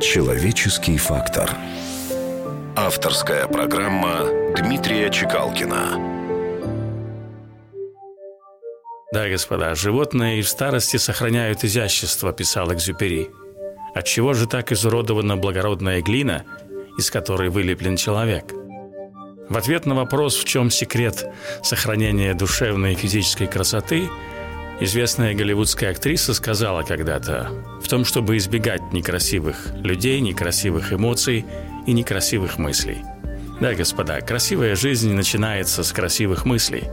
Человеческий фактор. Авторская программа Дмитрия Чекалкина. Да, господа, животные и в старости сохраняют изящество, писал Экзюпери. Отчего же так изуродована благородная глина, из которой вылеплен человек? В ответ на вопрос, в чем секрет сохранения душевной и физической красоты, известная голливудская актриса сказала когда-то в том, чтобы избегать некрасивых людей, некрасивых эмоций и некрасивых мыслей. Да, господа, красивая жизнь начинается с красивых мыслей.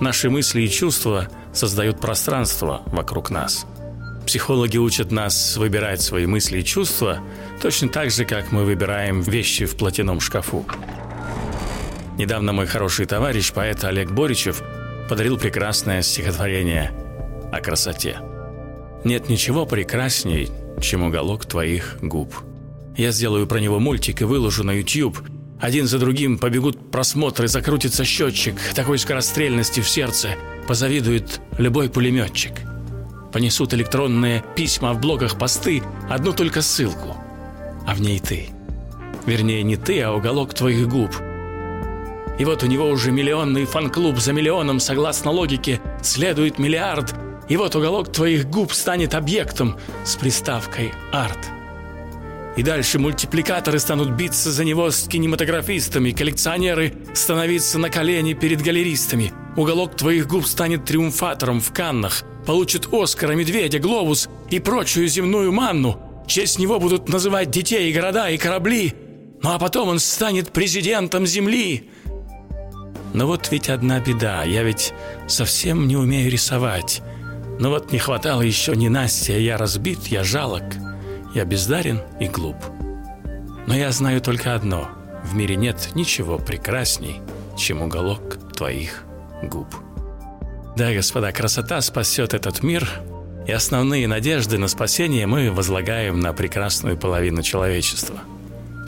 Наши мысли и чувства создают пространство вокруг нас. Психологи учат нас выбирать свои мысли и чувства точно так же, как мы выбираем вещи в платяном шкафу. Недавно мой хороший товарищ, поэт Олег Боричев, подарил прекрасное стихотворение о красоте. «Нет ничего прекрасней, чем уголок твоих губ». Я сделаю про него мультик и выложу на YouTube. Один за другим побегут просмотры, закрутится счетчик. Такой скорострельности в сердце позавидует любой пулеметчик. Понесут электронные письма в блогах посты, одну только ссылку. А в ней ты. Вернее, не ты, а уголок твоих губ – и вот у него уже миллионный фан-клуб за миллионом, согласно логике, следует миллиард. И вот уголок твоих губ станет объектом с приставкой «арт». И дальше мультипликаторы станут биться за него с кинематографистами, коллекционеры становиться на колени перед галеристами. Уголок твоих губ станет триумфатором в Каннах, получит Оскара, Медведя, Глобус и прочую земную манну. В честь него будут называть детей, города и корабли. Ну а потом он станет президентом Земли. Но вот ведь одна беда, я ведь совсем не умею рисовать. Но вот не хватало еще ни Насти, а я разбит, я жалок, я бездарен и глуп. Но я знаю только одно, в мире нет ничего прекрасней, чем уголок твоих губ. Да, господа, красота спасет этот мир, и основные надежды на спасение мы возлагаем на прекрасную половину человечества.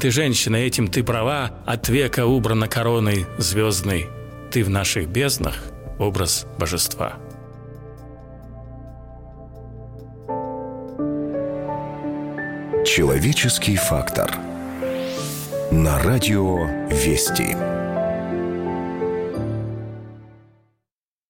Ты женщина, этим ты права, от века убрана короной звездной ты в наших безднах образ божества. Человеческий фактор. На радио Вести.